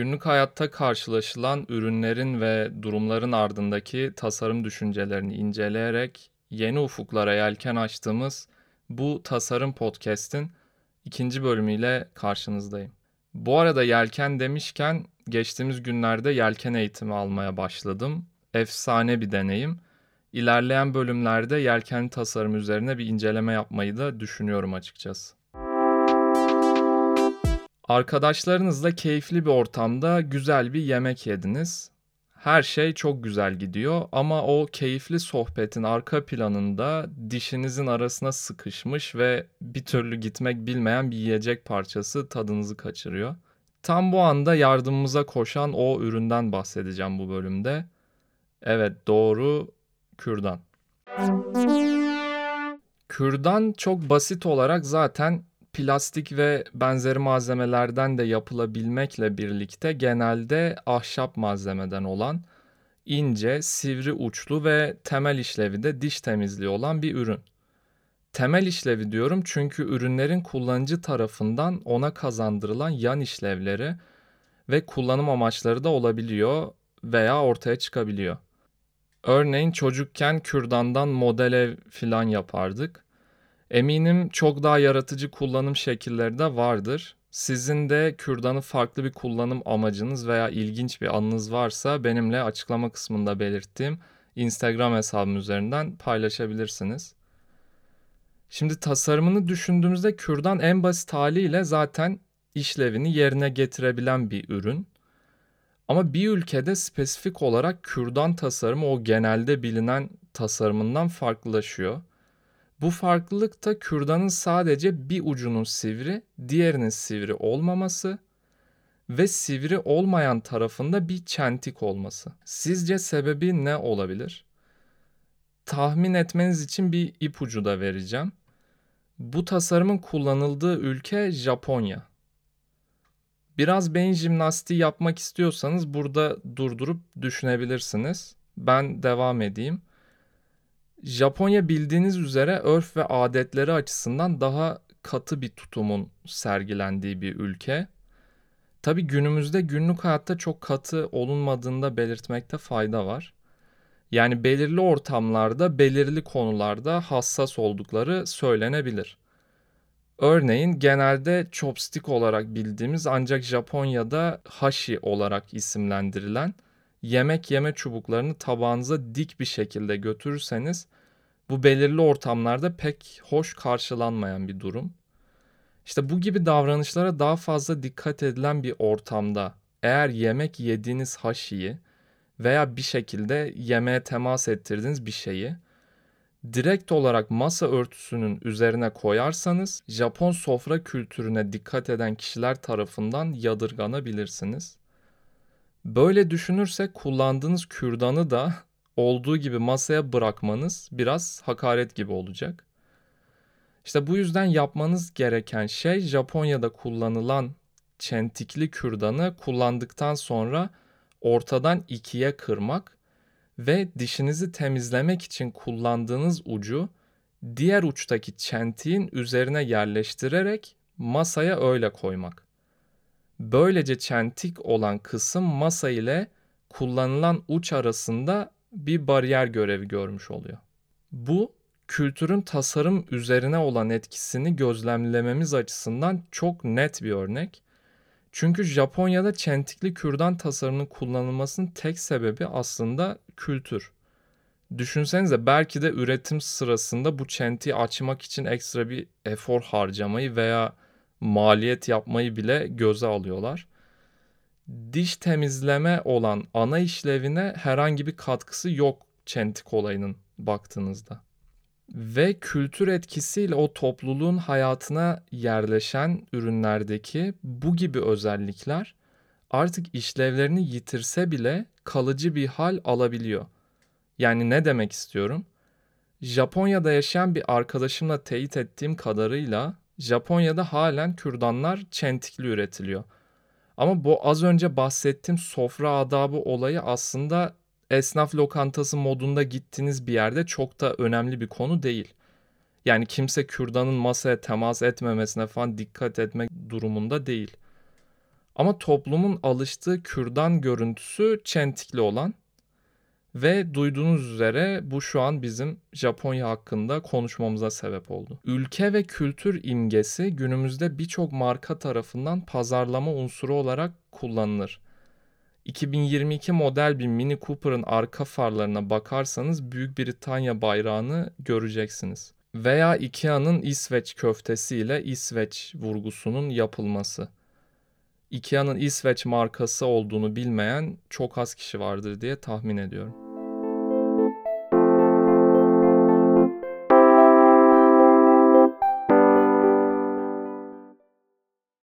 günlük hayatta karşılaşılan ürünlerin ve durumların ardındaki tasarım düşüncelerini inceleyerek yeni ufuklara yelken açtığımız bu Tasarım Podcast'in ikinci bölümüyle karşınızdayım. Bu arada yelken demişken geçtiğimiz günlerde yelken eğitimi almaya başladım. Efsane bir deneyim. İlerleyen bölümlerde yelken tasarım üzerine bir inceleme yapmayı da düşünüyorum açıkçası. Arkadaşlarınızla keyifli bir ortamda güzel bir yemek yediniz. Her şey çok güzel gidiyor ama o keyifli sohbetin arka planında dişinizin arasına sıkışmış ve bir türlü gitmek bilmeyen bir yiyecek parçası tadınızı kaçırıyor. Tam bu anda yardımımıza koşan o üründen bahsedeceğim bu bölümde. Evet doğru kürdan. Kürdan çok basit olarak zaten plastik ve benzeri malzemelerden de yapılabilmekle birlikte genelde ahşap malzemeden olan ince, sivri uçlu ve temel işlevi de diş temizliği olan bir ürün. Temel işlevi diyorum çünkü ürünlerin kullanıcı tarafından ona kazandırılan yan işlevleri ve kullanım amaçları da olabiliyor veya ortaya çıkabiliyor. Örneğin çocukken kürdandan model ev filan yapardık. Eminim çok daha yaratıcı kullanım şekilleri de vardır. Sizin de kürdanı farklı bir kullanım amacınız veya ilginç bir anınız varsa benimle açıklama kısmında belirttiğim Instagram hesabım üzerinden paylaşabilirsiniz. Şimdi tasarımını düşündüğümüzde kürdan en basit haliyle zaten işlevini yerine getirebilen bir ürün. Ama bir ülkede spesifik olarak kürdan tasarımı o genelde bilinen tasarımından farklılaşıyor. Bu farklılık da kürdanın sadece bir ucunun sivri, diğerinin sivri olmaması ve sivri olmayan tarafında bir çentik olması. Sizce sebebi ne olabilir? Tahmin etmeniz için bir ipucu da vereceğim. Bu tasarımın kullanıldığı ülke Japonya. Biraz beyin jimnastiği yapmak istiyorsanız burada durdurup düşünebilirsiniz. Ben devam edeyim. Japonya bildiğiniz üzere örf ve adetleri açısından daha katı bir tutumun sergilendiği bir ülke. Tabi günümüzde günlük hayatta çok katı olunmadığında belirtmekte fayda var. Yani belirli ortamlarda, belirli konularda hassas oldukları söylenebilir. Örneğin genelde chopstick olarak bildiğimiz ancak Japonya'da hashi olarak isimlendirilen yemek yeme çubuklarını tabağınıza dik bir şekilde götürürseniz bu belirli ortamlarda pek hoş karşılanmayan bir durum. İşte bu gibi davranışlara daha fazla dikkat edilen bir ortamda eğer yemek yediğiniz haşiyi veya bir şekilde yemeğe temas ettirdiğiniz bir şeyi direkt olarak masa örtüsünün üzerine koyarsanız Japon sofra kültürüne dikkat eden kişiler tarafından yadırganabilirsiniz. Böyle düşünürsek kullandığınız kürdanı da olduğu gibi masaya bırakmanız biraz hakaret gibi olacak. İşte bu yüzden yapmanız gereken şey Japonya'da kullanılan çentikli kürdanı kullandıktan sonra ortadan ikiye kırmak ve dişinizi temizlemek için kullandığınız ucu diğer uçtaki çentiğin üzerine yerleştirerek masaya öyle koymak. Böylece çentik olan kısım masa ile kullanılan uç arasında bir bariyer görevi görmüş oluyor. Bu kültürün tasarım üzerine olan etkisini gözlemlememiz açısından çok net bir örnek. Çünkü Japonya'da çentikli kürdan tasarımının kullanılmasının tek sebebi aslında kültür. Düşünsenize belki de üretim sırasında bu çentiyi açmak için ekstra bir efor harcamayı veya maliyet yapmayı bile göze alıyorlar. Diş temizleme olan ana işlevine herhangi bir katkısı yok çentik olayının baktığınızda. Ve kültür etkisiyle o topluluğun hayatına yerleşen ürünlerdeki bu gibi özellikler artık işlevlerini yitirse bile kalıcı bir hal alabiliyor. Yani ne demek istiyorum? Japonya'da yaşayan bir arkadaşımla teyit ettiğim kadarıyla Japonya'da halen kürdanlar çentikli üretiliyor. Ama bu az önce bahsettiğim sofra adabı olayı aslında esnaf lokantası modunda gittiğiniz bir yerde çok da önemli bir konu değil. Yani kimse kürdanın masaya temas etmemesine falan dikkat etmek durumunda değil. Ama toplumun alıştığı kürdan görüntüsü çentikli olan ve duyduğunuz üzere bu şu an bizim Japonya hakkında konuşmamıza sebep oldu. Ülke ve kültür imgesi günümüzde birçok marka tarafından pazarlama unsuru olarak kullanılır. 2022 model bir Mini Cooper'ın arka farlarına bakarsanız Büyük Britanya bayrağını göreceksiniz. Veya Ikea'nın İsveç köftesi ile İsveç vurgusunun yapılması. Ikea'nın İsveç markası olduğunu bilmeyen çok az kişi vardır diye tahmin ediyorum.